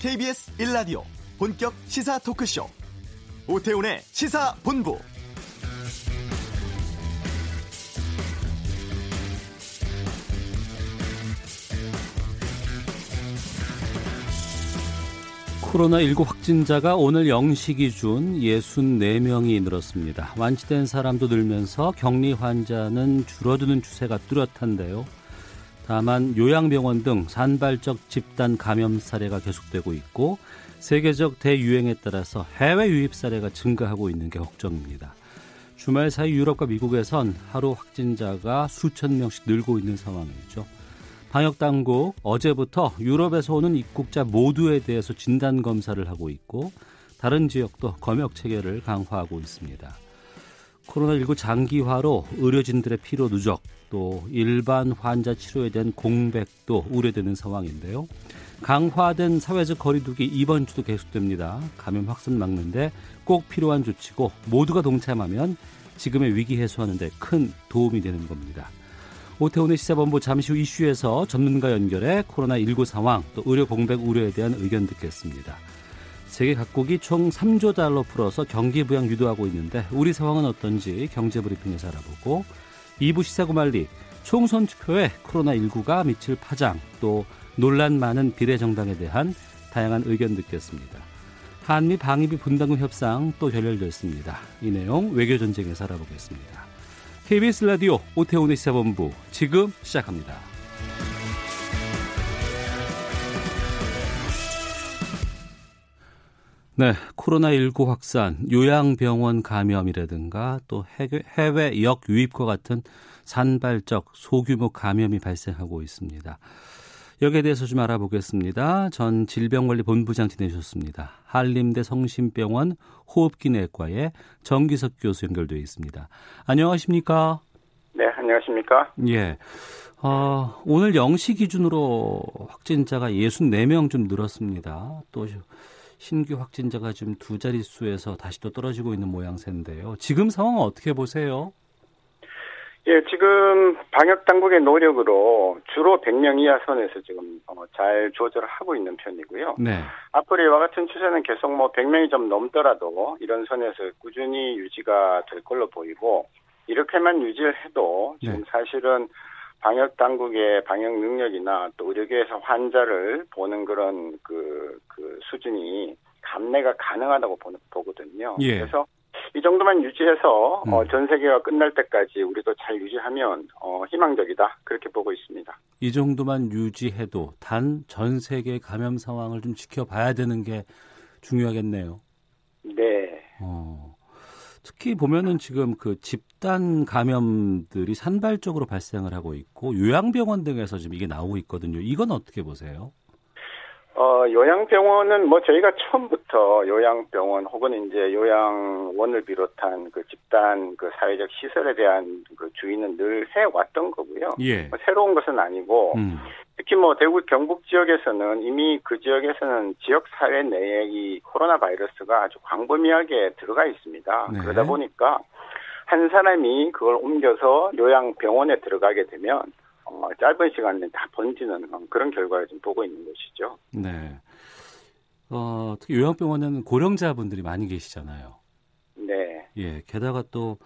KBS 1라디오 본격 시사 토크쇼 오태훈의 시사본부 코로나19 확진자가 오늘 0시 기준 64명이 늘었습니다. 완치된 사람도 늘면서 격리 환자는 줄어드는 추세가 뚜렷한데요. 다만 요양병원 등 산발적 집단 감염 사례가 계속되고 있고 세계적 대유행에 따라서 해외 유입 사례가 증가하고 있는 게 걱정입니다. 주말 사이 유럽과 미국에선 하루 확진자가 수천 명씩 늘고 있는 상황이죠. 방역 당국 어제부터 유럽에서 오는 입국자 모두에 대해서 진단 검사를 하고 있고 다른 지역도 검역 체계를 강화하고 있습니다. 코로나19 장기화로 의료진들의 피로 누적 또 일반 환자 치료에 대한 공백도 우려되는 상황인데요. 강화된 사회적 거리두기 이번 주도 계속됩니다. 감염 확산 막는데 꼭 필요한 조치고 모두가 동참하면 지금의 위기 해소하는 데 큰 도움이 되는 겁니다. 오태훈의 시사본부 잠시 후 이슈에서 전문가 연결해 코로나19 상황 또 의료 공백 우려에 대한 의견 듣겠습니다. 세계 각국이 총 3조 달러 풀어서 경기 부양 유도하고 있는데 우리 상황은 어떤지 경제 브리핑에서 알아보고 2부 시사구말리 총선 투표에 코로나19가 미칠 파장 또 논란 많은 비례정당에 대한 다양한 의견 듣겠습니다. 한미 방위비 분담금 협상 또 결렬됐습니다. 이 내용 외교전쟁에서 알아보겠습니다. KBS 라디오 오태훈의 시사본부 지금 시작합니다. 네, 코로나19 확산, 요양병원 감염이라든가 또 해외 역 유입과 같은 산발적 소규모 감염이 발생하고 있습니다. 여기에 대해서 좀 알아보겠습니다. 전 질병관리본부장 지내셨습니다. 한림대 성심병원 호흡기내과의 정기석 교수 연결되어 있습니다. 안녕하십니까? 네, 안녕하십니까? 예. 어, 오늘 0시 기준으로 확진자가 64명 좀 늘었습니다. 또 신규 확진자가 지금 두 자릿수에서 다시 또 떨어지고 있는 모양새인데요. 지금 상황은 어떻게 보세요? 예, 지금 방역 당국의 노력으로 주로 100명 이하 선에서 지금 어, 잘 조절을 하고 있는 편이고요. 네. 앞으로 이와 같은 추세는 계속 뭐 100명이 좀 넘더라도 이런 선에서 꾸준히 유지가 될 걸로 보이고 이렇게만 유지를 해도 지금 네. 사실은 방역 당국의 방역 능력이나 또 의료계에서 환자를 보는 그런 그, 그 수준이 감내가 가능하다고 보거든요. 예. 그래서 이 정도만 유지해서 음. 어, 전 세계가 끝날 때까지 우리도 잘 유지하면 어, 희망적이다 그렇게 보고 있습니다. 이 정도만 유지해도 단 전 세계 감염 상황을 좀 지켜봐야 되는 게 중요하겠네요. 네. 어, 특히 보면은 지금 그 집단 감염들이 산발적으로 발생을 하고 있고 요양병원 등에서 지금 이게 나오고 있거든요. 이건 어떻게 보세요? 어, 요양병원은 뭐 저희가 처음부터 요양병원 혹은 이제 요양원을 비롯한 그 집단 그 사회적 시설에 대한 그 주의는 늘 해왔던 거고요. 예. 뭐 새로운 것은 아니고 음. 특히 뭐 대구 경북 지역에서는 이미 그 지역에서는 지역 사회 내에 이 코로나 바이러스가 아주 광범위하게 들어가 있습니다. 네. 그러다 보니까 한 사람이 그걸 옮겨서 요양병원에 들어가게 되면 어, 짧은 시간에 다 번지는 그런 결과를 좀 보고 있는 것이죠. 네. 어, 특히 요양병원에는 고령자분들이 많이 계시잖아요. 네. 예. 게다가 또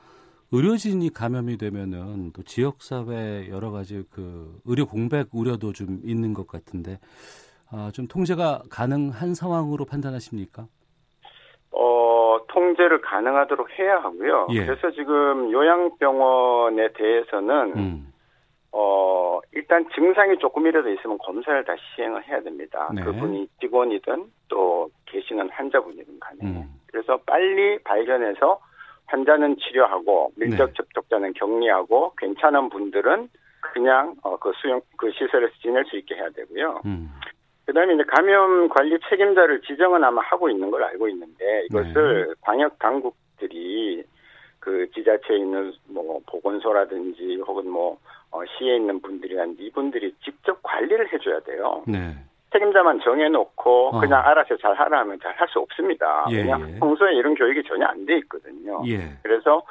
의료진이 감염이 되면은 또 지역 사회 여러 가지 그 의료 공백 우려도 좀 있는 것 같은데, 아, 좀 통제가 가능한 상황으로 판단하십니까? 어, 통제를 가능하도록 해야 하고요. 예. 그래서 지금 요양병원에 대해서는 음. 어, 일단 증상이 조금이라도 있으면 검사를 다시 시행을 해야 됩니다. 네. 그분이 직원이든 또 계시는 환자분이든 간에. 음. 그래서 빨리 발견해서 환자는 치료하고 밀접 네. 접촉자는 격리하고 괜찮은 분들은 그냥 어, 그 수용 그 시설에서 지낼 수 있게 해야 되고요. 음. 그다음에 이제 감염 관리 책임자를 지정은 아마 하고 있는 걸 알고 있는데 이것을 네. 방역 당국들이 그 지자체에 있는 뭐 보건소라든지 혹은 뭐 어, 시에 있는 분들이란 이분들이 직접 관리를 해줘야 돼요. 네. 책임자만 정해놓고 어. 그냥 알아서 잘 하라 하면 잘 할 수 없습니다. 예, 왜냐하면 예. 평소에 이런 교육이 전혀 안 돼 있거든요. 예. 그래서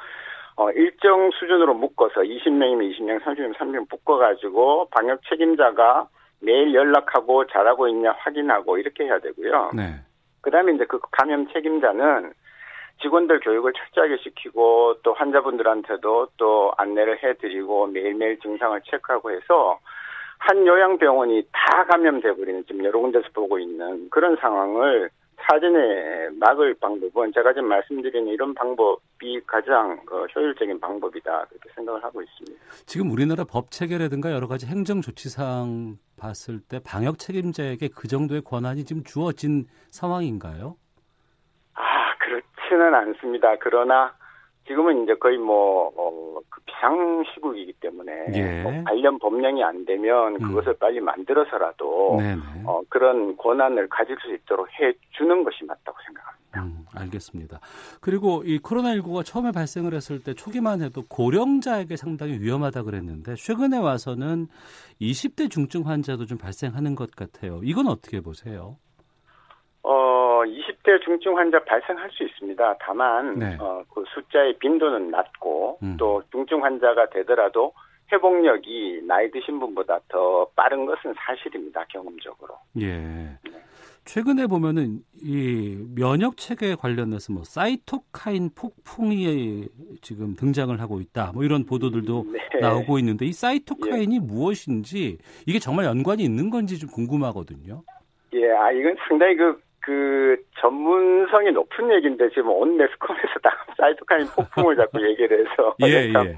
어, 일정 수준으로 묶어서 20명이면 20명, 30명이면 30명 묶어가지고 방역 책임자가 매일 연락하고 잘하고 있냐 확인하고 이렇게 해야 되고요. 네. 그 다음에 이제 그 감염 책임자는 직원들 교육을 철저하게 시키고 또 환자분들한테도 또 안내를 해드리고 매일매일 증상을 체크하고 해서 한 요양병원이 다 감염돼 버리는 지금 여러 군데서 보고 있는 그런 상황을 사전에 막을 방법은 제가 지금 말씀드리는 이런 방법이 가장 그 효율적인 방법이다 그렇게 생각을 하고 있습니다. 지금 우리나라 법 체계라든가 여러 가지 행정 조치상 봤을 때 방역 책임자에게 그 정도의 권한이 지금 주어진 상황인가요? 아 그렇지는 않습니다. 그러나 지금은 이제 거의 뭐, 어, 그 비상시국이기 때문에. 예. 뭐 관련 법령이 안 되면 음. 그것을 빨리 만들어서라도. 네네. 어, 그런 권한을 가질 수 있도록 해 주는 것이 맞다고 생각합니다. 음, 알겠습니다. 그리고 이 코로나19가 처음에 발생을 했을 때 초기만 해도 고령자에게 상당히 위험하다 그랬는데 최근에 와서는 20대 중증 환자도 좀 발생하는 것 같아요. 이건 어떻게 보세요? 어, 20대 중증 환자 발생할 수 있습니다. 다만, 네. 어, 그 숫자의 빈도는 낮고, 음. 또 중증 환자가 되더라도 회복력이 나이 드신 분보다 더 빠른 것은 사실입니다, 경험적으로. 예. 최근에 보면은 이 면역 체계에 관련해서 뭐 사이토카인 폭풍이 지금 등장을 하고 있다. 뭐 이런 보도들도 네. 나오고 있는데 이 사이토카인이 무엇인지 이게 정말 연관이 있는 건지 좀 궁금하거든요. 예, 아, 이건 상당히 그, 그, 전문성이 높은 얘기인데, 지금 온 매스컴에서 다 사이토카인 폭풍을 자꾸 얘기를 해서. 예, 참 예.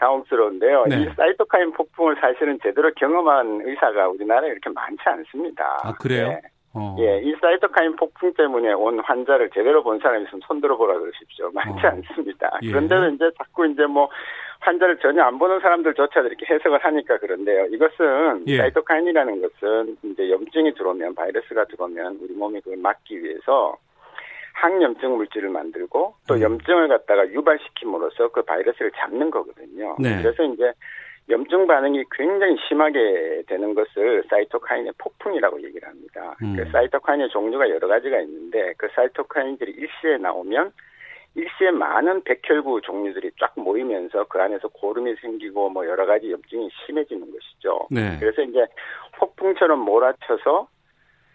당혹스러운데요. 네. 이 사이토카인 폭풍을 사실은 제대로 경험한 의사가 우리나라에 이렇게 많지 않습니다. 아, 그래요? 예. 어. 예, 이 사이토카인 폭풍 때문에 온 환자를 제대로 본 사람이 있으면 손 들어 보라 그러십시오. 많지 어. 않습니다. 예. 그런데도 이제 자꾸 이제 뭐 환자를 전혀 안 보는 사람들조차도 이렇게 해석을 하니까 그런데요. 이것은 예. 사이토카인이라는 것은 이제 염증이 들어오면 바이러스가 들어오면 우리 몸이 그걸 막기 위해서 항염증 물질을 만들고 또 음. 염증을 갖다가 유발시킴으로써 그 바이러스를 잡는 거거든요. 네. 그래서 이제 염증 반응이 굉장히 심하게 되는 것을 사이토카인의 폭풍이라고 얘기를 합니다. 음. 그 사이토카인의 종류가 여러 가지가 있는데 그 사이토카인들이 일시에 나오면 일시에 많은 백혈구 종류들이 쫙 모이면서 그 안에서 고름이 생기고 뭐 여러 가지 염증이 심해지는 것이죠. 네. 그래서 이제 폭풍처럼 몰아쳐서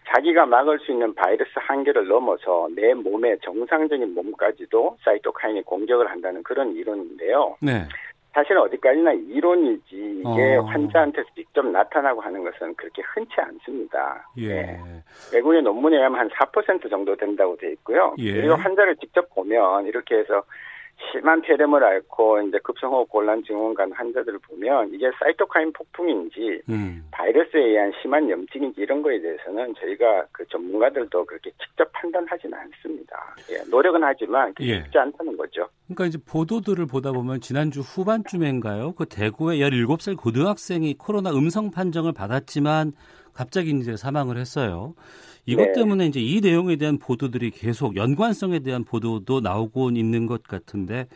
자기가 막을 수 있는 바이러스 한계를 넘어서 내 몸의 정상적인 몸까지도 사이토카인이 공격을 한다는 그런 이론인데요. 네. 사실 어디까지나 이론이지 이게 어. 환자한테서 직접 나타나고 하는 것은 그렇게 흔치 않습니다. 예. 네. 외국의 논문에 의하면 한 4% 정도 된다고 돼 있고요. 예. 그리고 환자를 직접 보면 이렇게 해서 심한 폐렴을 앓고 이제 급성호흡 곤란 증후군 간 환자들을 보면 이게 사이토카인 폭풍인지 음. 바이러스에 의한 심한 염증인지 이런 거에 대해서는 저희가 그 전문가들도 그렇게 직접 판단하지는 않습니다. 예, 노력은 하지만 예. 쉽지 않다는 거죠. 그러니까 이제 보도들을 보다 보면 지난주 후반쯤인가요? 그 대구의 17살 고등학생이 코로나 음성 판정을 받았지만 갑자기 이제 사망을 했어요. 이것 네. 때문에 이제 이 내용에 대한 보도들이 계속 연관성에 대한 보도도 나오고 있는 것 같은데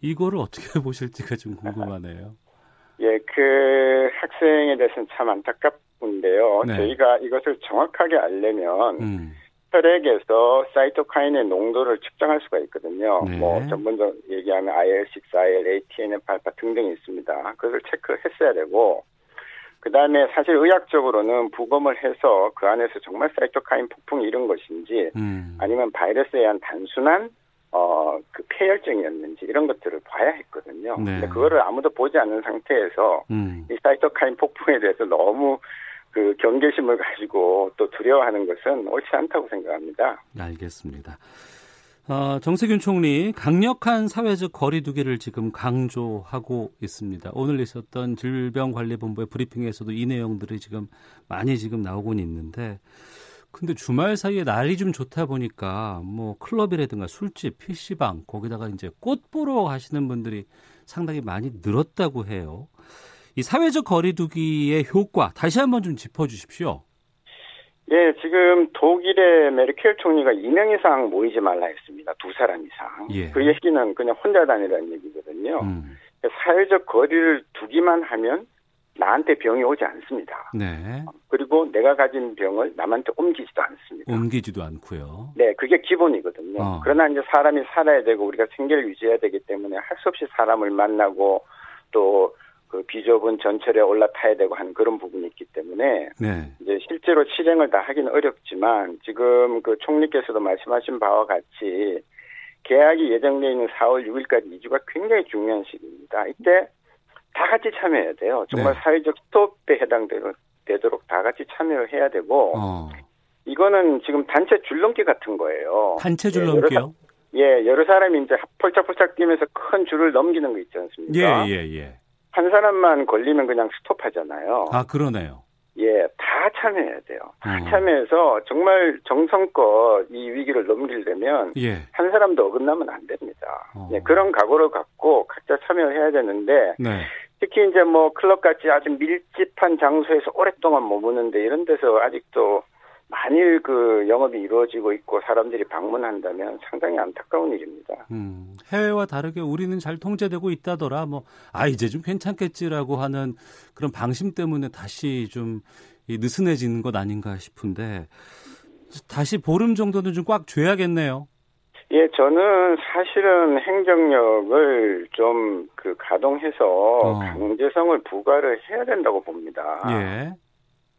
이거를 어떻게 보실지가 좀 궁금하네요. 예, 그 학생에 대해서는 참 안타깝은데요. 네. 저희가 이것을 정확하게 알려면 음. 혈액에서 사이토카인의 농도를 측정할 수가 있거든요. 네. 뭐 전문적으로 얘기하면 IL6, IL, ATNF-알파 등등이 있습니다. 그것을 체크했어야 되고 그 다음에 사실 의학적으로는 부검을 해서 그 안에서 정말 사이토카인 폭풍이 이런 것인지 음. 아니면 바이러스에 의한 단순한 어, 그 폐혈증이었는지 이런 것들을 봐야 했거든요. 네. 근데 그거를 아무도 보지 않는 상태에서 음. 이 사이토카인 폭풍에 대해서 너무 그 경계심을 가지고 또 두려워하는 것은 옳지 않다고 생각합니다. 알겠습니다. 어, 정세균 총리 강력한 사회적 거리두기를 지금 강조하고 있습니다. 오늘 있었던 질병관리본부의 브리핑에서도 이 내용들이 지금 많이 지금 나오곤 있는데 근데 주말 사이에 날이 좀 좋다 보니까 뭐 클럽이라든가 술집, PC방 거기다가 이제 꽃 보러 가시는 분들이 상당히 많이 늘었다고 해요. 이 사회적 거리두기의 효과 다시 한번 좀 짚어 주십시오. 예, 지금 독일의 메르켈 총리가 2명 이상 모이지 말라 했습니다. 두 사람 이상. 예. 그 얘기는 그냥 혼자 다니라는 얘기거든요. 음. 사회적 거리를 두기만 하면 나한테 병이 오지 않습니다. 네. 그리고 내가 가진 병을 남한테 옮기지도 않습니다. 옮기지도 않고요. 네, 그게 기본이거든요. 어. 그러나 이제 사람이 살아야 되고 우리가 생계를 유지해야 되기 때문에 할 수 없이 사람을 만나고 또 그 비좁은 전철에 올라타야 되고 하는 그런 부분이 있기 때문에 네. 이제 실제로 실행을 다 하기는 어렵지만 지금 그 총리께서도 말씀하신 바와 같이 계약이 예정되어 있는 4월 6일까지 2주가 굉장히 중요한 시기입니다. 이때 다 같이 참여해야 돼요. 정말 네. 사회적 스톱에 해당되도록 다 같이 참여를 해야 되고 어. 이거는 지금 단체 줄넘기 같은 거예요. 단체 줄넘기요? 예, 여러, 예, 여러 사람이 이제 펄짝펄짝 뛰면서 큰 줄을 넘기는 거 있지 않습니까? 예, 예, 예. 한 사람만 걸리면 그냥 스톱하잖아요. 아, 그러네요. 예, 다 참여해야 돼요. 다 음. 참여해서 정말 정성껏 이 위기를 넘기려면 예. 한 사람도 어긋나면 안 됩니다. 어. 예, 그런 각오를 갖고 각자 참여를 해야 되는데 네. 특히 이제 뭐 클럽 같이 아주 밀집한 장소에서 오랫동안 머무는데 이런 데서 아직도 만일 그 영업이 이루어지고 있고 사람들이 방문한다면 상당히 안타까운 일입니다. 음, 해외와 다르게 우리는 잘 통제되고 있다더라. 뭐, 아, 이제 좀 괜찮겠지라고 하는 그런 방심 때문에 다시 좀 느슨해지는 것 아닌가 싶은데, 다시 보름 정도는 좀꽉 줘야겠네요. 예, 저는 사실은 행정력을 좀 그 가동해서 어. 강제성을 부과를 해야 된다고 봅니다. 예.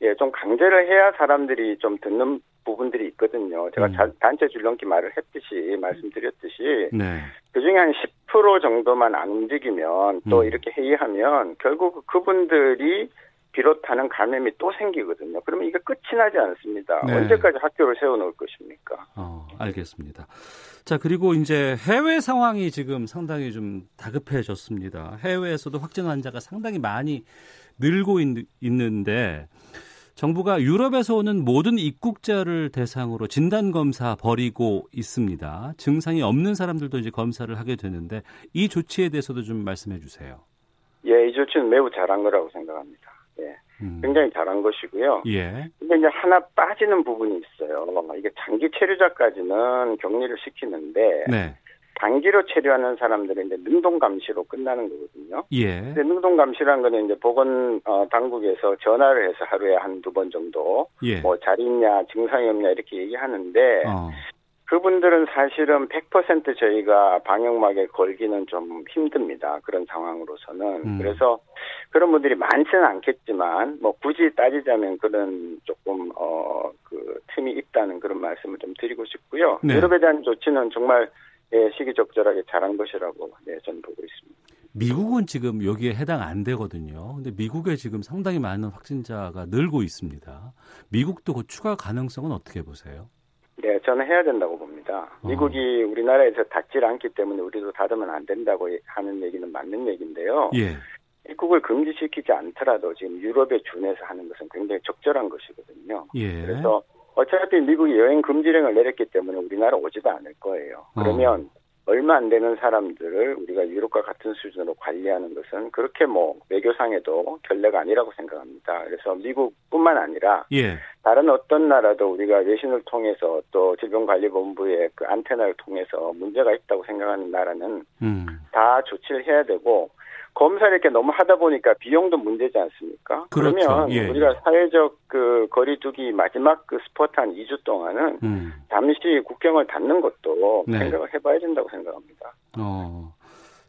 예, 좀 강제를 해야 사람들이 좀 듣는 부분들이 있거든요. 제가 음. 단체 줄넘기 말을 했듯이 말씀드렸듯이 네. 그중에 한 10% 정도만 안 움직이면 또 음. 이렇게 회의하면 결국 그분들이 비롯하는 감염이 또 생기거든요. 그러면 이게 끝이 나지 않습니다. 네. 언제까지 학교를 세워놓을 것입니까? 어, 알겠습니다. 자, 그리고 이제 해외 상황이 지금 상당히 좀 다급해졌습니다. 해외에서도 확진 환자가 상당히 많이 늘고 있, 있는데 정부가 유럽에서 오는 모든 입국자를 대상으로 진단 검사 벌이고 있습니다. 증상이 없는 사람들도 이제 검사를 하게 되는데 이 조치에 대해서도 좀 말씀해 주세요. 예, 이 조치는 매우 잘한 거라고 생각합니다. 예. 음. 굉장히 잘한 것이고요. 예. 근데 이제 하나 빠지는 부분이 있어요. 이게 장기 체류자까지는 격리를 시키는데 네. 단기로 체류하는 사람들은 이제 능동 감시로 끝나는 거거든요. 예. 근데 능동 감시라는 거는 이제 보건 어, 당국에서 전화를 해서 하루에 한 두 번 정도 예. 뭐 자리 있냐 증상이 없냐 이렇게 얘기하는데 어. 그분들은 사실은 100% 저희가 방역막에 걸기는 좀 힘듭니다. 그런 상황으로서는. 음. 그래서 그런 분들이 많지는 않겠지만, 뭐 굳이 따지자면 그런 조금, 어, 그 틈이 있다는 그런 말씀을 좀 드리고 싶고요. 네. 유럽에 대한 조치는 정말 예, 시기적절하게 잘한 것이라고 네, 저는 보고 있습니다. 미국은 지금 여기에 해당 안 되거든요. 근데 미국에 지금 상당히 많은 확진자가 늘고 있습니다. 미국도 그 추가 가능성은 어떻게 보세요? 네, 저는 해야 된다고 봅니다. 어. 미국이 우리나라에서 닿질 않기 때문에 우리도 닫으면 안 된다고 하는 얘기는 맞는 얘기인데요. 예. 입국을 금지시키지 않더라도 지금 유럽에 준해서 하는 것은 굉장히 적절한 것이거든요. 예. 그래서 어차피 미국이 여행 금지령을 내렸기 때문에 우리나라 오지도 않을 거예요. 어. 그러면 어. 얼마 안 되는 사람들을 우리가 유럽과 같은 수준으로 관리하는 것은 그렇게 뭐 외교상에도 결례가 아니라고 생각합니다. 그래서 미국뿐만 아니라 예. 다른 어떤 나라도 우리가 외신을 통해서 또 질병관리본부의 그 안테나를 통해서 문제가 있다고 생각하는 나라는 음. 다 조치를 해야 되고 검사를 이렇게 너무 하다 보니까 비용도 문제지 않습니까? 그렇죠. 그러면 예. 우리가 사회적 그 거리두기 마지막 그 스포트 한 2주 동안은 음. 잠시 국경을 닫는 것도 네. 생각을 해봐야 된다고 생각합니다. 어,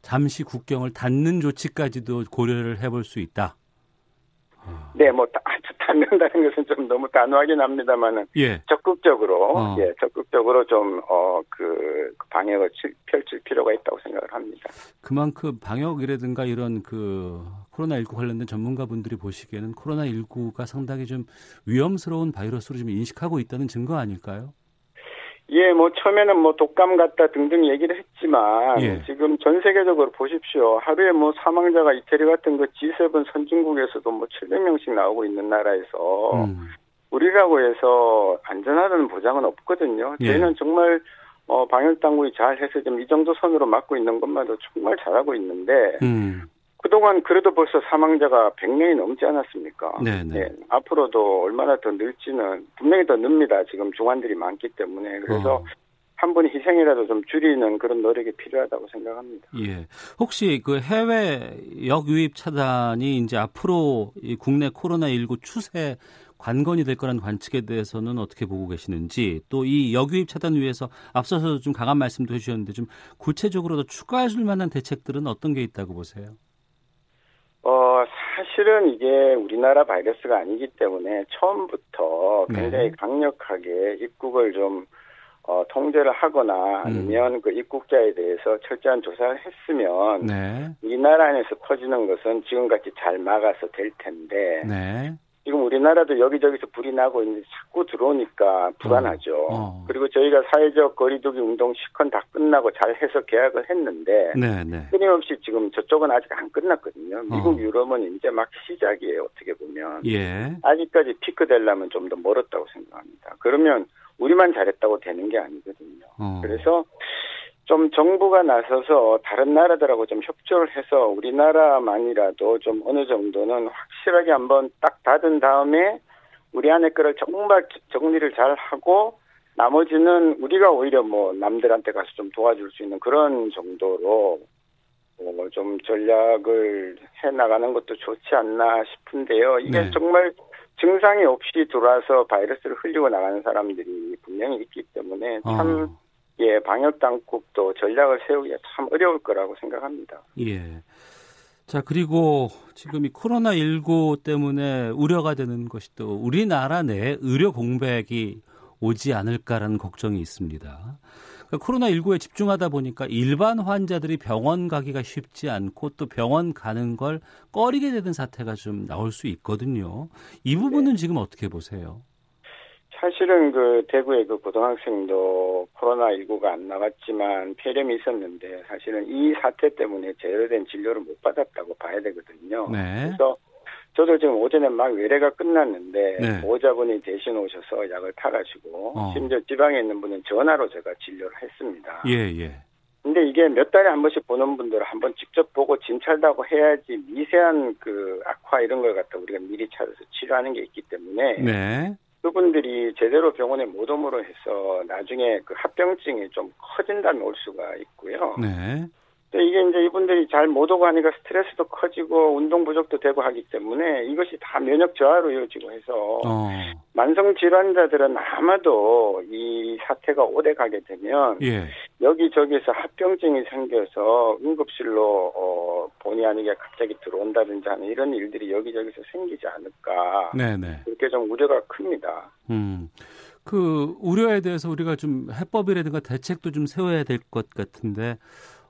잠시 국경을 닫는 조치까지도 고려를 해볼 수 있다. 네, 뭐 아주 닫는다는 것은 좀 너무 단호하긴 합니다만은 예. 적극적으로 어. 예, 적극적으로 좀 어 그 방역을 펼칠 필요가 있다고 생각을 합니다. 그만큼 방역이라든가 이런 그 코로나 19 관련된 전문가분들이 보시기에는 코로나 19가 상당히 좀 위험스러운 바이러스로 좀 인식하고 있다는 증거 아닐까요? 예, 뭐 처음에는 뭐 독감 같다 등등 얘기를 했지만 예. 지금 전 세계적으로 보십시오. 하루에 뭐 사망자가 이태리 같은 그 G7 선진국에서도 뭐 700명씩 나오고 있는 나라에서 음. 우리라고 해서 안전하다는 보장은 없거든요. 예. 저희는 정말 어 방역 당국이 잘 해서 좀 이 정도 선으로 막고 있는 것만도 정말 잘하고 있는데 음. 그동안 그래도 벌써 사망자가 100명이 넘지 않았습니까? 네네. 네. 네. 앞으로도 얼마나 더 늘지는 분명히 더 늡니다. 지금 중환들이 많기 때문에. 그래서 어. 한 분이 희생이라도 좀 줄이는 그런 노력이 필요하다고 생각합니다. 예. 혹시 그 해외 역유입 차단이 이제 앞으로 이 국내 코로나19 추세 관건이 될 거라는 관측에 대해서는 어떻게 보고 계시는지 또 이 역유입 차단 위해서 앞서서 좀 강한 말씀도 해주셨는데 좀 구체적으로 더 추가해 줄 만한 대책들은 어떤 게 있다고 보세요? 어, 사실은 이게 우리나라 바이러스가 아니기 때문에 처음부터 네. 굉장히 강력하게 입국을 좀 어, 통제를 하거나 아니면 음. 그 입국자에 대해서 철저한 조사를 했으면 네. 우리나라 안에서 퍼지는 것은 지금같이 잘 막아서 될 텐데 네. 지금 우리나라도 여기저기서 불이 나고 있는데 자꾸 들어오니까 불안하죠. 어. 그리고 저희가 사회적 거리두기 운동 시컨 다 끝나고 잘 해서 계약을 했는데 네, 네. 끊임없이 지금 저쪽은 아직 안 끝났거든요. 미국, 어. 유럽은 이제 막 시작이에요. 어떻게 보면. 예. 아직까지 피크 되려면 좀 더 멀었다고 생각합니다. 그러면 우리만 잘했다고 되는 게 아니거든요. 어. 그래서 좀 정부가 나서서 다른 나라들하고 좀 협조를 해서 우리나라만이라도 좀 어느 정도는 확실하게 한번 딱 닫은 다음에 우리 안에 거를 정말 정리를 잘 하고 나머지는 우리가 오히려 뭐 남들한테 가서 좀 도와줄 수 있는 그런 정도로 어, 좀 전략을 해 나가는 것도 좋지 않나 싶은데요. 이게 네. 정말 증상이 없이 들어와서 바이러스를 흘리고 나가는 사람들이 분명히 있기 때문에 참 어. 예, 방역 당국도 전략을 세우기가 참 어려울 거라고 생각합니다. 예. 자, 그리고 지금 이 코로나19 때문에 우려가 되는 것이 또 우리나라 내 의료 공백이 오지 않을까라는 걱정이 있습니다. 그러니까 코로나19에 집중하다 보니까 일반 환자들이 병원 가기가 쉽지 않고 또 병원 가는 걸 꺼리게 되는 사태가 좀 나올 수 있거든요. 이 부분은 지금 어떻게 보세요? 사실은 그 대구의 그 고등학생도 코로나19가 안 나갔지만 폐렴이 있었는데 사실은 이 사태 때문에 제대로 된 진료를 못 받았다고 봐야 되거든요. 네. 그래서 저도 지금 오전에 막 외래가 끝났는데 네. 보호자분이 대신 오셔서 약을 타가지고 어. 심지어 지방에 있는 분은 전화로 제가 진료를 했습니다. 예, 예. 근데 이게 몇 달에 한 번씩 보는 분들은 한 번 직접 보고 진찰다고 해야지 미세한 그 악화 이런 걸 갖다 우리가 미리 찾아서 치료하는 게 있기 때문에 네. 그분들이 제대로 병원에 못 오므로 해서 나중에 그 합병증이 좀 커진다면 올 수가 있고요. 네. 근데 이게 이제 이분들이 잘 못 오고 하니까 스트레스도 커지고 운동 부족도 되고 하기 때문에 이것이 다 면역 저하로 이어지고 해서 어. 만성 질환자들은 아마도 이 사태가 오래 가게 되면 예. 여기저기서 합병증이 생겨서 응급실로 어, 본의 아니게 갑자기 들어온다든지 하는 이런 일들이 여기저기서 생기지 않을까 네, 네. 그렇게 좀 우려가 큽니다. 음. 그 우려에 대해서 우리가 좀 해법이라든가 대책도 좀 세워야 될 것 같은데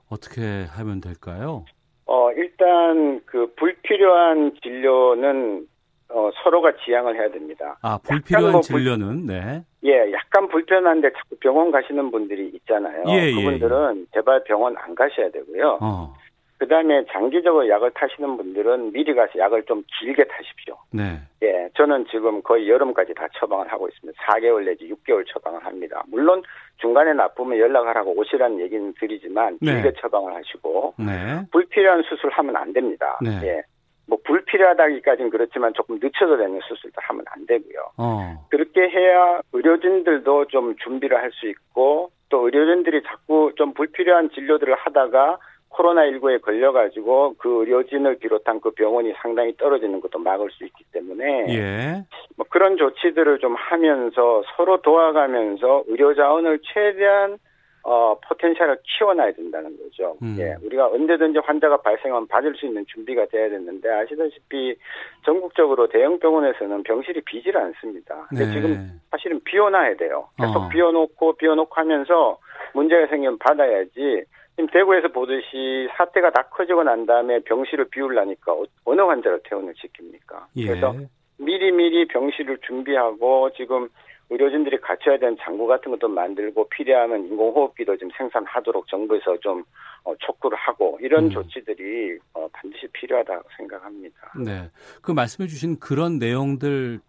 어떻게 하면 될까요? 어, 일단 그 불필요한 진료는 어, 서로가 지양을 해야 됩니다. 아, 불필요한 뭐 불- 진료는 네. 예, 약간 불편한데 자꾸 병원 가시는 분들이 있잖아요. 예, 예, 그분들은 제발 병원 안 가셔야 되고요. 어. 그 다음에 장기적으로 약을 타시는 분들은 미리 가서 약을 좀 길게 타십시오. 네. 예, 저는 지금 거의 여름까지 다 처방을 하고 있습니다. 4개월 내지 6개월 처방을 합니다. 물론 중간에 나쁘면 연락하라고 오시라는 얘기는 드리지만 네. 길게 처방을 하시고 네. 불필요한 수술 하면 안 됩니다. 네. 예. 뭐 불필요하다기까지는 그렇지만 조금 늦춰도 되는 수술도 하면 안 되고요. 어. 그렇게 해야 의료진들도 좀 준비를 할 수 있고 또 의료진들이 자꾸 좀 불필요한 진료들을 하다가 코로나19에 걸려가지고 그 의료진을 비롯한 그 병원이 상당히 떨어지는 것도 막을 수 있기 때문에 예. 뭐 그런 조치들을 좀 하면서 서로 도와가면서 의료 자원을 최대한 어 포텐셜을 키워놔야 된다는 거죠. 음. 예, 우리가 언제든지 환자가 발생하면 받을 수 있는 준비가 돼야 되는데 아시다시피 전국적으로 대형 병원에서는 병실이 비질 않습니다. 근데 네. 지금 사실은 비워놔야 돼요. 계속 어. 비워놓고 비워놓고 하면서 문제가 생기면 받아야지. 지금 대구에서 보듯이 사태가 다 커지고 난 다음에 병실을 비우려니까 어- 어느 환자를 퇴원을 시킵니까? 예. 그래서 미리미리 병실을 준비하고 지금 의료진들이 갖춰야 되는 장구 같은 것도 만들고 필요하면 인공호흡기도 지금 생산하도록 정부에서 좀 어, 촉구를 하고 이런 음. 조치들이 어, 반드시 필요하다고 생각합니다. 네. 그 말씀해 주신 그런 내용들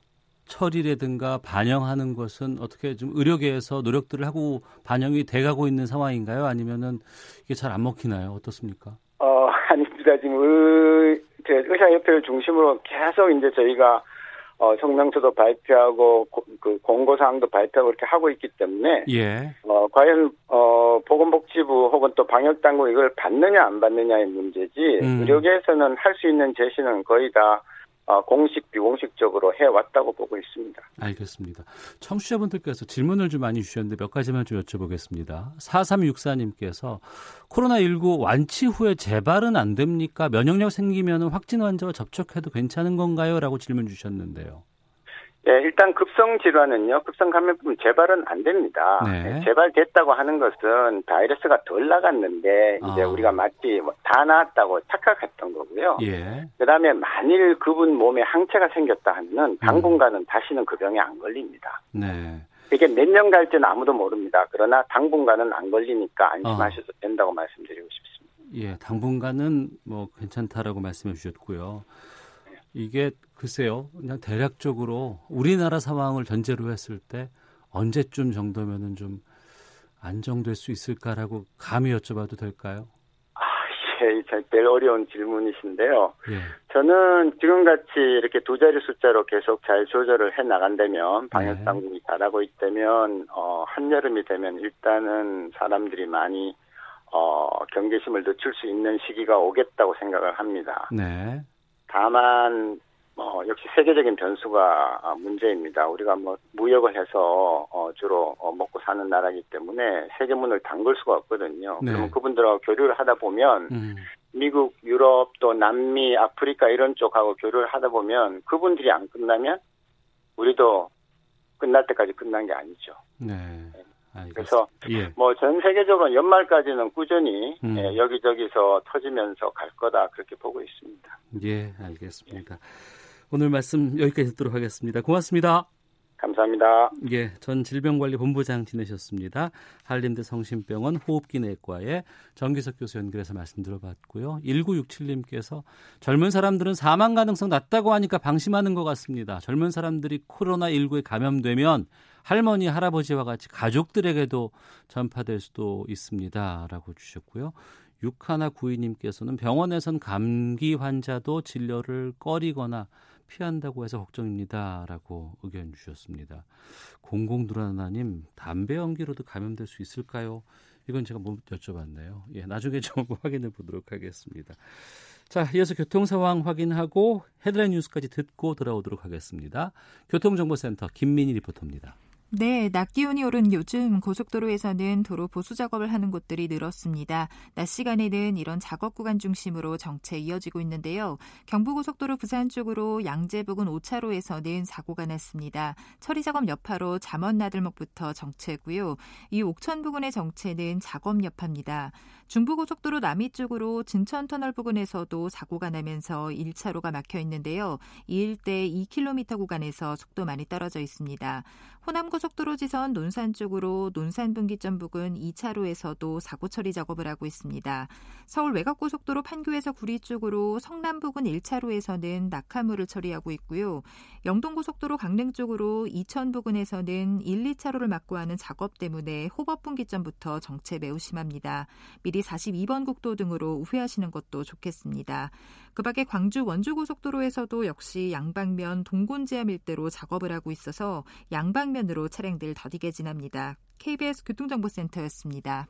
처리라든가 반영하는 것은 어떻게 좀 의료계에서 노력들을 하고 반영이 돼가고 있는 상황인가요? 아니면은 이게 잘 안 먹히나요? 어떻습니까? 어, 아닙니다. 지금 의, 제 의사협회를 중심으로 계속 이제 저희가 어, 성명서도 발표하고 고- 그 공고 사항도 발표하고 이렇게 하고 있기 때문에 예. 어, 과연, 어, 보건복지부 혹은 또 방역 당국 이걸 받느냐 안 받느냐의 문제지, 음. 의료계에서는 할 수 있는 제시는 거의 다, 어, 공식 비공식적으로 해왔다고 보고 있습니다. 알겠습니다. 청취자분들께서 질문을 좀 많이 주셨는데 몇 가지만 좀 여쭤보겠습니다. 4364님께서 코로나19 완치 후에 재발은 안 됩니까? 면역력 생기면 확진 환자와 접촉해도 괜찮은 건가요? 라고 질문 주셨는데요. 예, 일단 급성 질환은요, 급성 감염병 재발은 안 됩니다. 네. 예, 재발됐다고 하는 것은 바이러스가 덜 나갔는데 이제 아. 우리가 마치 뭐다 나았다고 착각했던 거고요. 예. 그다음에 만일 그분 몸에 항체가 생겼다 하면은 음. 당분간은 음. 다시는 그 병에 안 걸립니다. 네. 이게 몇 년 갈지는 아무도 모릅니다. 그러나 당분간은 안 걸리니까 안심하셔도 어. 된다고 말씀드리고 싶습니다. 예, 당분간은 뭐 괜찮다라고 말씀해 주셨고요. 이게 글쎄요, 그냥 대략적으로 우리나라 상황을 전제로 했을 때 언제쯤 정도면은 좀 안정될 수 있을까라고 감히 여쭤봐도 될까요? 아, 예, 제일 어려운 질문이신데요. 예. 저는 지금같이 이렇게 두 자리 숫자로 계속 잘 조절을 해 나간다면 방역 네. 당국이 네. 잘하고 있다면 어, 한여름이 되면 일단은 사람들이 많이 어, 경계심을 늦출 수 있는 시기가 오겠다고 생각을 합니다. 네. 다만 어, 역시 세계적인 변수가 문제입니다. 우리가 뭐 무역을 해서 어, 주로 어, 먹고 사는 나라이기 때문에 세계 문을 담글 수가 없거든요. 네. 그러면 그분들하고 교류를 하다 보면 음. 미국, 유럽 또 남미, 아프리카 이런 쪽하고 교류를 하다 보면 그분들이 안 끝나면 우리도 끝날 때까지 끝난 게 아니죠. 네. 알겠습니다. 그래서 예. 뭐전 세계적으로 연말까지는 꾸준히 음. 예, 여기저기서 터지면서 갈 거다 그렇게 보고 있습니다. 예, 알겠습니다. 오늘 말씀 여기까지 듣도록 하겠습니다. 고맙습니다. 감사합니다. 예, 전 질병관리본부장 지내셨습니다. 한림대 성심병원 호흡기내과의 정기석 교수 연결해서 말씀 들어봤고요. 1967님께서 젊은 사람들은 사망 가능성 낮다고 하니까 방심하는 것 같습니다. 젊은 사람들이 코로나19에 감염되면 할머니, 할아버지와 같이 가족들에게도 전파될 수도 있습니다. 라고 주셨고요. 육하나 구이님께서는 병원에선 감기 환자도 진료를 꺼리거나 피한다고 해서 걱정입니다. 라고 의견 주셨습니다. 공공두라나님, 담배 연기로도 감염될 수 있을까요? 이건 제가 못 여쭤봤네요. 예, 나중에 좀 확인해 보도록 하겠습니다. 자, 이어서 교통 상황 확인하고 헤드라인 뉴스까지 듣고 돌아오도록 하겠습니다. 교통정보센터 김민희 리포터입니다. 네, 낮 기온이 오른 요즘 고속도로에서는 도로 보수 작업을 하는 곳들이 늘었습니다. 낮 시간에는 이런 작업 구간 중심으로 정체 이어지고 있는데요. 경부고속도로 부산 쪽으로 양재 부근 5차로에서는 사고가 났습니다. 처리 작업 여파로 잠원 나들목부터 정체고요. 이 옥천 부근의 정체는 작업 여파입니다. 중부고속도로 남이 쪽으로 진천 터널 부근에서도 사고가 나면서 1차로가 막혀 있는데요. 이 일대 2km 구간에서 속도 많이 떨어져 있습니다. 호남고속도로 지선 논산 쪽으로 논산 분기점 부근 2차로에서도 사고 처리 작업을 하고 있습니다. 서울 외곽고속도로 판교에서 구리 쪽으로 성남 부근 1차로에서는 낙하물을 처리하고 있고요. 영동고속도로 강릉 쪽으로 이천 부근에서는 1, 2차로를 막고 하는 작업 때문에 호법 분기점부터 정체 매우 심합니다. 미리 42번 국도 등으로 우회하시는 것도 좋겠습니다. 그 밖에 광주 원주고속도로에서도 역시 양방면 동곤지암 일대로 작업을 하고 있어서 양방면으로 차량들 더디게 지납니다. KBS 교통정보센터였습니다.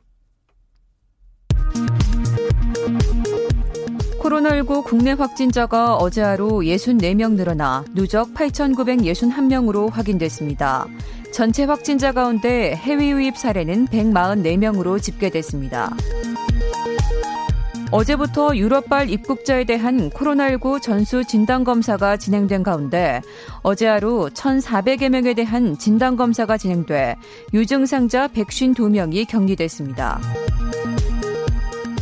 코로나19 국내 확진자가 어제 하루 64명 늘어나 누적 8,961명으로 확인됐습니다. 전체 확진자 가운데 해외 유입 사례는 144명으로 집계됐습니다. 어제부터 유럽발 입국자에 대한 코로나19 전수 진단검사가 진행된 가운데 어제 하루 1,400여 명에 대한 진단검사가 진행돼 유증상자 152명이 격리됐습니다.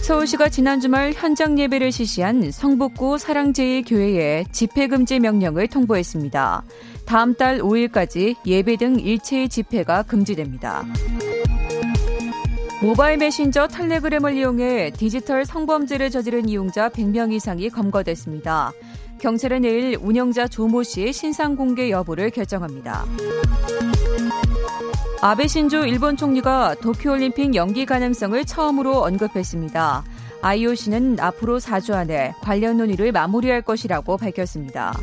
서울시가 지난 주말 현장 예배를 실시한 성북구 사랑제일교회에 집회금지 명령을 통보했습니다. 다음 달 5일까지 예배 등 일체의 집회가 금지됩니다. 모바일 메신저 텔레그램을 이용해 디지털 성범죄를 저지른 이용자 100명 이상이 검거됐습니다. 경찰은 내일 운영자 조모 씨의 신상 공개 여부를 결정합니다. 아베 신조 일본 총리가 도쿄올림픽 연기 가능성을 처음으로 언급했습니다. IOC는 앞으로 4주 안에 관련 논의를 마무리할 것이라고 밝혔습니다.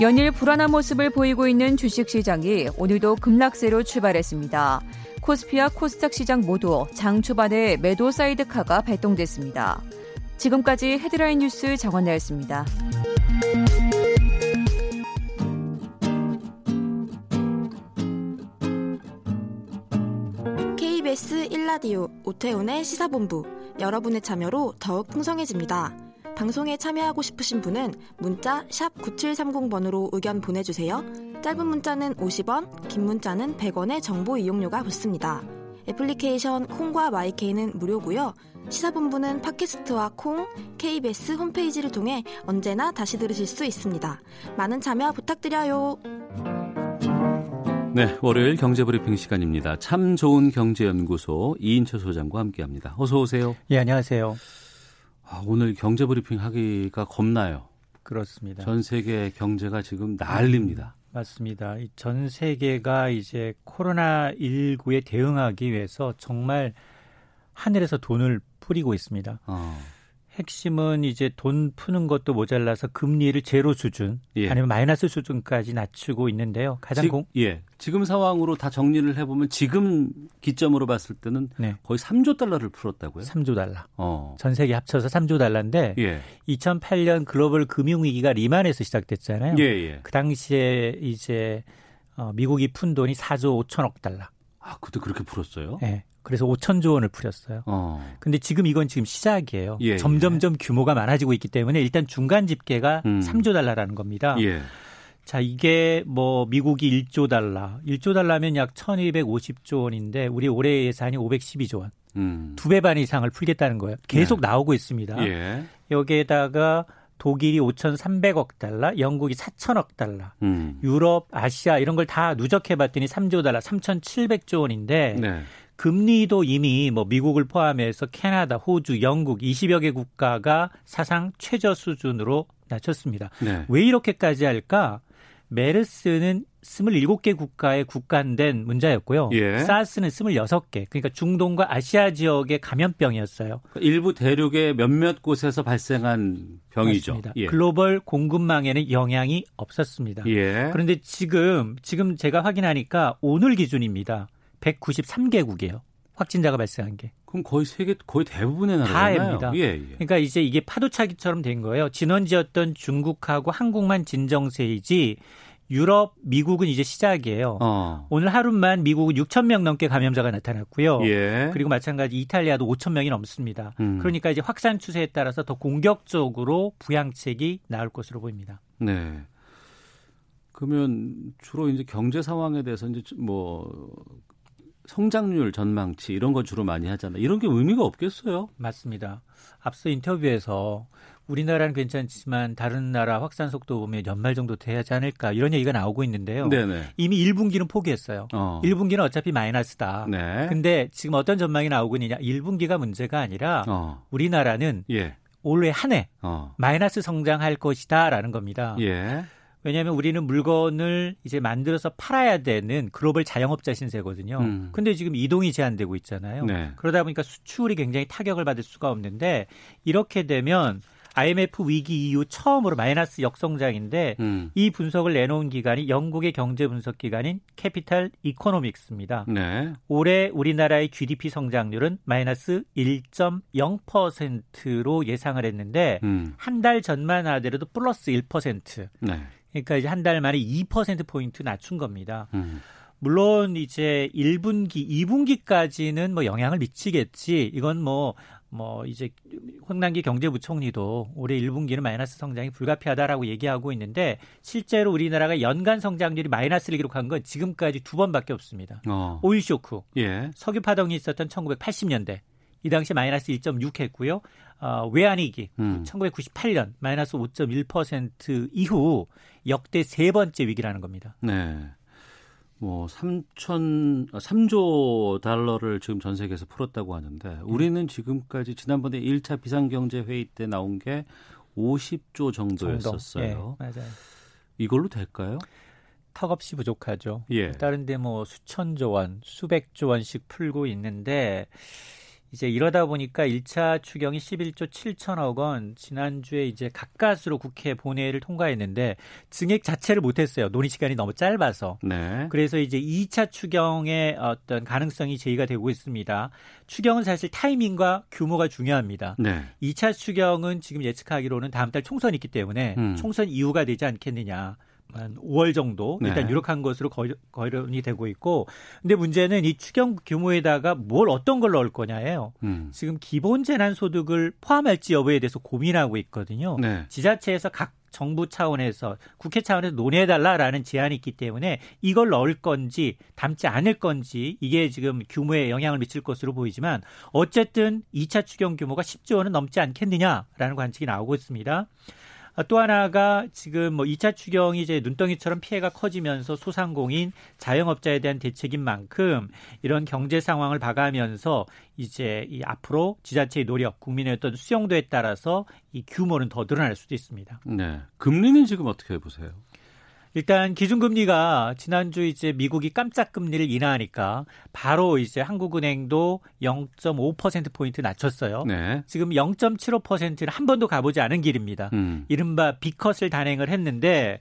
연일 불안한 모습을 보이고 있는 주식시장이 오늘도 급락세로 출발했습니다. 코스피와 코스닥 시장 모두 장 초반에 매도 사이드카가 발동됐습니다. 지금까지 헤드라인 뉴스 정원나였습니다. KBS 1라디오 오태훈의 시사본부 여러분의 참여로 더욱 풍성해집니다. 방송에 참여하고 싶으신 분은 문자 9730번으로 의견 보내주세요. 짧은 문자는 50원, 긴 문자는 100원의 정보 이용료가 붙습니다. 애플리케이션 콩과 마이케이는 무료고요. 시사본부는 팟캐스트와 콩, KBS 홈페이지를 통해 언제나 다시 들으실 수 있습니다. 많은 참여 부탁드려요. 네, 월요일 경제브리핑 시간입니다. 참 좋은 경제연구소 이인철 소장과 함께합니다. 어서 오세요. 예, 안녕하세요. 아, 오늘 경제 브리핑 하기가 겁나요. 그렇습니다. 전 세계 경제가 지금 난립니다. 맞습니다. 전 세계가 이제 코로나 19에 대응하기 위해서 정말 하늘에서 돈을 뿌리고 있습니다. 어. 핵심은 이제 돈 푸는 것도 모자라서 금리를 제로 수준 예. 아니면 마이너스 수준까지 낮추고 있는데요. 가장 지, 공... 예. 지금 상황으로 다 정리를 해 보면 지금 기점으로 봤을 때는 네. 거의 3조 달러를 풀었다고요? 3조 달러. 어. 전 세계 합쳐서 3조 달러인데 예. 2008년 글로벌 금융 위기가 리만에서 시작됐잖아요. 예, 예. 그 당시에 이제 어, 미국이 푼 돈이 4조 5천억 달러. 아, 그때 그렇게 풀었어요? 네. 그래서 5천조 원을 풀었어요. 어. 근데 지금 이건 지금 시작이에요. 예, 점점점 예. 규모가 많아지고 있기 때문에 일단 중간 집계가 음. 3조 달러라는 겁니다. 예. 자, 이게 뭐 미국이 1조 달러, 1조 달러면 약 1250조 원인데 우리 올해 예산이 512조 원. 음. 두배 반 이상을 풀겠다는 거예요. 계속 네. 나오고 있습니다. 예. 여기에다가 독일이 5,300억 달러, 영국이 4천억 달러, 음. 유럽, 아시아 이런 걸 다 누적해 봤더니 3조 달러, 3,700조 원인데 네. 금리도 이미 뭐 미국을 포함해서 캐나다, 호주, 영국 20여 개 국가가 사상 최저 수준으로 낮췄습니다. 네. 왜 이렇게까지 할까? 메르스는 27개 국가에 국간된 문제였고요. 예. 사스는 26개. 그러니까 중동과 아시아 지역의 감염병이었어요. 그러니까 일부 대륙의 몇몇 곳에서 발생한 병이죠. 예. 글로벌 공급망에는 영향이 없었습니다. 예. 그런데 지금 지금 제가 확인하니까 오늘 기준입니다. 193개국이에요. 확진자가 발생한 게. 그럼 거의 세계 거의 대부분의 나라잖아요. 다입니다. 예, 예. 그러니까 이제 이게 파도차기처럼 된 거예요. 진원지였던 중국하고 한국만 진정세이지 유럽, 미국은 이제 시작이에요. 어. 오늘 하루만 미국은 6천 명 넘게 감염자가 나타났고요. 예. 그리고 마찬가지 이탈리아도 5천 명이 넘습니다. 음. 그러니까 이제 확산 추세에 따라서 더 공격적으로 부양책이 나올 것으로 보입니다. 네. 그러면 주로 이제 경제 상황에 대해서 이제 뭐 성장률 전망치 이런 거 주로 많이 하잖아요. 이런 게 의미가 없겠어요? 맞습니다. 앞서 인터뷰에서 우리나라는 괜찮지만 다른 나라 확산 속도 보면 연말 정도 돼야지 않을까 이런 얘기가 나오고 있는데요. 네네. 이미 1분기는 포기했어요. 어. 1분기는 어차피 마이너스다. 네. 근데 지금 어떤 전망이 나오고 있느냐. 1분기가 문제가 아니라 어. 우리나라는 예. 올해 한해 어. 마이너스 성장할 것이다라는 겁니다. 예. 왜냐하면 우리는 물건을 이제 만들어서 팔아야 되는 글로벌 자영업자 신세거든요. 음. 근데 지금 이동이 제한되고 있잖아요. 네. 그러다 보니까 수출이 굉장히 타격을 받을 수밖에 없는데 이렇게 되면 IMF 위기 이후 처음으로 마이너스 역성장인데 음. 이 분석을 내놓은 기관이 영국의 경제 분석 기관인 Capital Economics입니다. 네. 올해 우리나라의 GDP 성장률은 마이너스 1.0%로 예상을 했는데 음. 한달 전만 하더라도 플러스 1%. 네. 그러니까 이제 한 달 만에 2% 포인트 낮춘 겁니다. 음. 물론 이제 1분기, 2분기까지는 뭐 영향을 미치겠지. 이건 뭐뭐 뭐 이제 황남기 경제부총리도 올해 1분기는 마이너스 성장이 불가피하다라고 얘기하고 있는데 실제로 우리나라가 연간 성장률이 마이너스를 기록한 건 지금까지 두 번밖에 없습니다. 어. 오일 쇼크, 예. 석유 파동이 있었던 1980년대 이 당시 마이너스 1.6 했고요. 어, 외환위기 음. 1998년 마이너스 5.1% 이후 역대 세 번째 위기라는 겁니다. 네. 뭐 3천 3조 달러를 지금 전 세계에서 풀었다고 하는데 우리는 지금까지 지난번에 1차 비상경제 회의 때 나온 게 50조 정도였었어요. 예, 맞아요. 이걸로 될까요? 턱없이 부족하죠. 예. 다른데 뭐 수천조 원, 수백조 원씩 풀고 있는데 이제 이러다 보니까 1차 추경이 11조 7천억 원 지난주에 이제 가까스로 국회 본회의를 통과했는데 증액 자체를 못했어요. 논의 시간이 너무 짧아서. 네. 그래서 이제 2차 추경의 어떤 가능성이 제기가 되고 있습니다. 추경은 사실 타이밍과 규모가 중요합니다. 네. 2차 추경은 지금 예측하기로는 다음 달 총선이 있기 때문에 음. 총선 이후가 되지 않겠느냐. 한 5월 정도 일단 네. 유력한 것으로 거- 거론이 되고 있고 근데 문제는 이 추경 규모에다가 뭘 어떤 걸 넣을 거냐예요. 음. 지금 기본 재난 소득을 포함할지 여부에 대해서 고민하고 있거든요. 네. 지자체에서 각 정부 차원에서 국회 차원에서 논의해달라라는 제안이 있기 때문에 이걸 넣을 건지 담지 않을 건지 이게 지금 규모에 영향을 미칠 것으로 보이지만 어쨌든 2차 추경 규모가 10조 원은 넘지 않겠느냐라는 관측이 나오고 있습니다. 아, 또 하나가 지금 뭐 2차 추경이 이제 눈덩이처럼 피해가 커지면서 소상공인 자영업자에 대한 대책인 만큼 이런 경제 상황을 봐가면서 이제 이 앞으로 지자체의 노력, 국민의 어떤 수용도에 따라서 이 규모는 더 늘어날 수도 있습니다. 네. 금리는 지금 어떻게 보세요? 일단 기준금리가 지난주 이제 미국이 깜짝 금리를 인하하니까 바로 이제 한국은행도 0.5% 포인트 낮췄어요. 네. 지금 0.75%는 한 번도 가보지 않은 길입니다. 음. 이른바 비컷을 단행을 했는데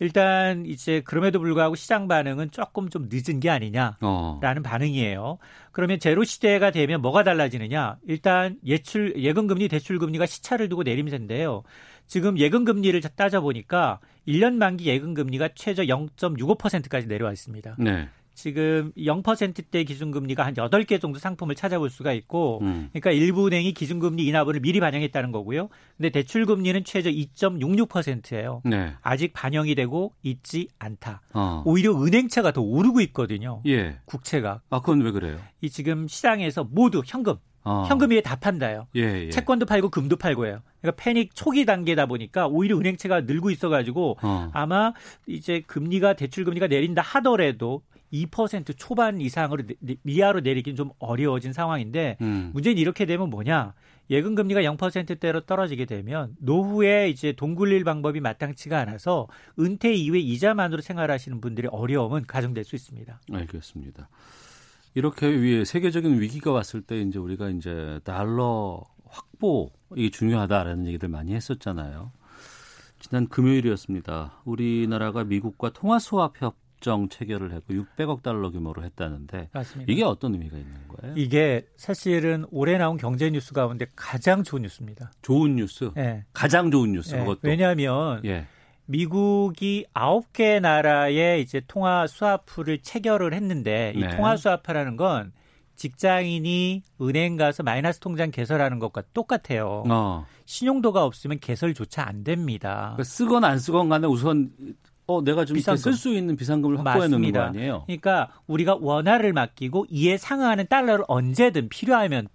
일단 이제 그럼에도 불구하고 시장 반응은 조금 좀 늦은 게 아니냐. 어. 라는 반응이에요. 그러면 제로 시대가 되면 뭐가 달라지느냐? 일단 예출 예금 금리 대출 금리가 시차를 두고 내림세인데요. 지금 예금 금리를 따져 보니까 1년 만기 예금 금리가 최저 0.65%까지 내려와 있습니다. 네. 지금 0%대 기준금리가 한 8개 정도 상품을 찾아볼 수가 있고 음. 그러니까 일부 은행이 기준금리 인하분을 미리 반영했다는 거고요. 근데 대출금리는 최저 2.66%예요. 네. 아직 반영이 되고 있지 않다. 어. 오히려 은행채가 더 오르고 있거든요. 예. 국채가. 아, 그건 왜 그래요? 이 지금 시장에서 모두 현금, 어. 현금 위에 다 판다요. 예, 예. 채권도 팔고 금도 팔고 해요. 그러니까 패닉 초기 단계다 보니까 오히려 은행채가 늘고 있어가지고 어. 아마 이제 금리가 대출 금리가 내린다 하더라도 2% 초반 이상으로 이하로 내리긴 좀 어려워진 상황인데 음. 문제는 이렇게 되면 뭐냐? 예금 금리가 0%대로 떨어지게 되면 노후에 이제 돈 굴릴 방법이 마땅치가 않아서 은퇴 이후에 이자만으로 생활하시는 분들의 어려움은 가중될 수 있습니다. 알겠습니다. 이렇게 위 세계적인 위기가 왔을 때 이제 우리가 이제 달러 확보 이게 중요하다라는 얘기들 많이 했었잖아요. 지난 금요일이었습니다. 우리나라가 미국과 통화 수합 협정 체결을 했고 600억 달러 규모로 했다는데 맞습니다. 이게 어떤 의미가 있는 거예요? 이게 사실은 올해 나온 경제 뉴스 가운데 가장 좋은 뉴스입니다. 좋은 뉴스, 예. 가장 좋은 뉴스 예. 그것도. 왜냐하면 예. 미국이 아홉 개 나라와 이제 통화 스와프를 체결을 했는데 이 네. 통화 스와프라는 건 직장인이 은행 가서 마이너스 통장 개설하는 것과 똑같아요. 어. 신용도가 없으면 개설조차 안 됩니다. 그러니까 쓰건 안 쓰건 간에 우선 어 내가 좀. 쓸 수 있는 비상금을 확보해 놓는 거. 아니에요? 그러니까 우리가 원화를 맡기고 이에 상응하는 달러를 언제든 필요하면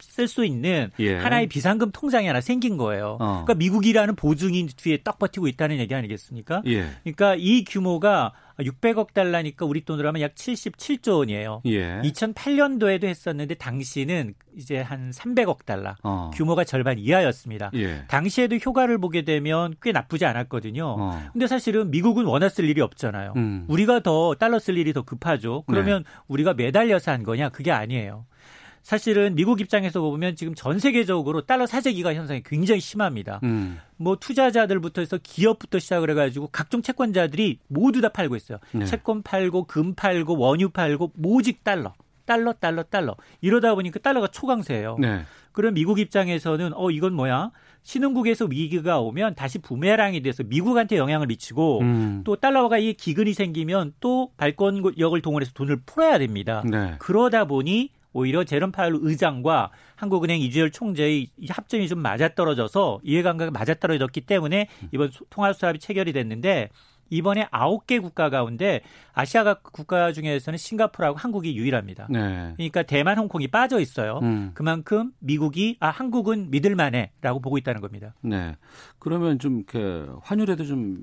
쓸 수 있는 예. 하나의 비상금 통장이 하나 생긴 거예요. 어. 그러니까 미국이라는 보증인 뒤에 딱 버티고 있다는 얘기 아니겠습니까? 예. 그러니까 이 규모가 600억 달러니까 우리 돈으로 하면 약 77조 원이에요. 예. 2008년도에도 했었는데 당시는 이제 한 300억 달러. 어. 규모가 절반 이하였습니다. 예. 당시에도 효과를 보게 되면 꽤 나쁘지 않았거든요. 어. 근데 사실은 미국은 원화 쓸 일이 없잖아요. 음. 우리가 더 달러 쓸 일이 더 급하죠. 그러면 우리가 매달려서 한 거냐? 그게 아니에요. 사실은 미국 입장에서 보면 지금 전 세계적으로 달러 사재 기가 현상이 굉장히 심합니다. 음. 뭐 투자자들부터 해서 기업부터 시작을 해가지고 각종 채권자들이 모두 다 팔고 있어요. 네. 채권 팔고 금 팔고 원유 팔고 모직 달러, 달러, 달러, 달러 이러다 보니까 달러가 초강세예요. 네. 그럼 미국 입장에서는 어 이건 뭐야? 신흥국에서 위기가 오면 다시 부메랑이 돼서 미국한테 영향을 미치고 음. 또 달러가 이 기근이 생기면 또 발권력을 동원해서 돈을 풀어야 됩니다. 네. 그러다 보니 오히려 제롬 파월 의장과 한국은행 이주열 총재의 이 합점이 좀 맞아떨어져서 이해관계가 맞아떨어졌기 때문에 이번 소- 통화 수합이 체결이 됐는데 이번에 아홉 개 국가 가운데 아시아 각 국가 중에서는 싱가포르하고 한국이 유일합니다. 네. 그러니까 대만, 홍콩이 빠져 있어요. 음. 그만큼 미국이 아 한국은 믿을만해라고 보고 있다는 겁니다. 네. 그러면 좀 이렇게 환율에도 좀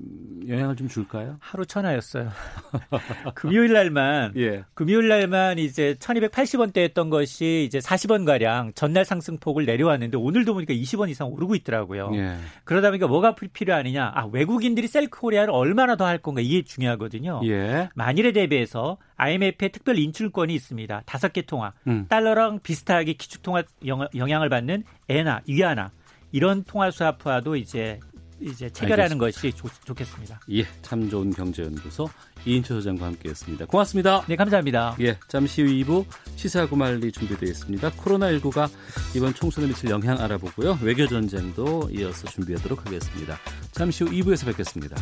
영향을 좀 줄까요? 하루 천하였어요. 금요일 날만 예. 금요일 날만 이제 1280원대 했던 것이 이제 40원 가량 전날 상승폭을 내려왔는데 오늘도 보니까 20원 이상 오르고 있더라고요. 예. 그러다 보니까 뭐가 필- 필요하느냐? 아, 외국인들이 셀코리아를 얼마나 더 할 건가 이게 중요하거든요. 예. 만일에 대비해서 IMF의 특별 인출권이 있습니다. 다섯 개 통화. 음. 달러랑 비슷하게 기축 통화 영- 영향을 받는 엔화, 위안화 이런 통화 수합화도 이제 이제 체결하는 것이 좋, 좋겠습니다. 예. 참 좋은 경제연구소 이인철 소장과 함께했습니다. 고맙습니다. 네, 감사합니다. 예, 잠시 후 2부 시사구말리 준비되어 있습니다. 코로나19가 이번 총선에 미칠 영향 알아보고요. 외교 전쟁도 이어서 준비하도록 하겠습니다. 잠시 후 2부에서 뵙겠습니다.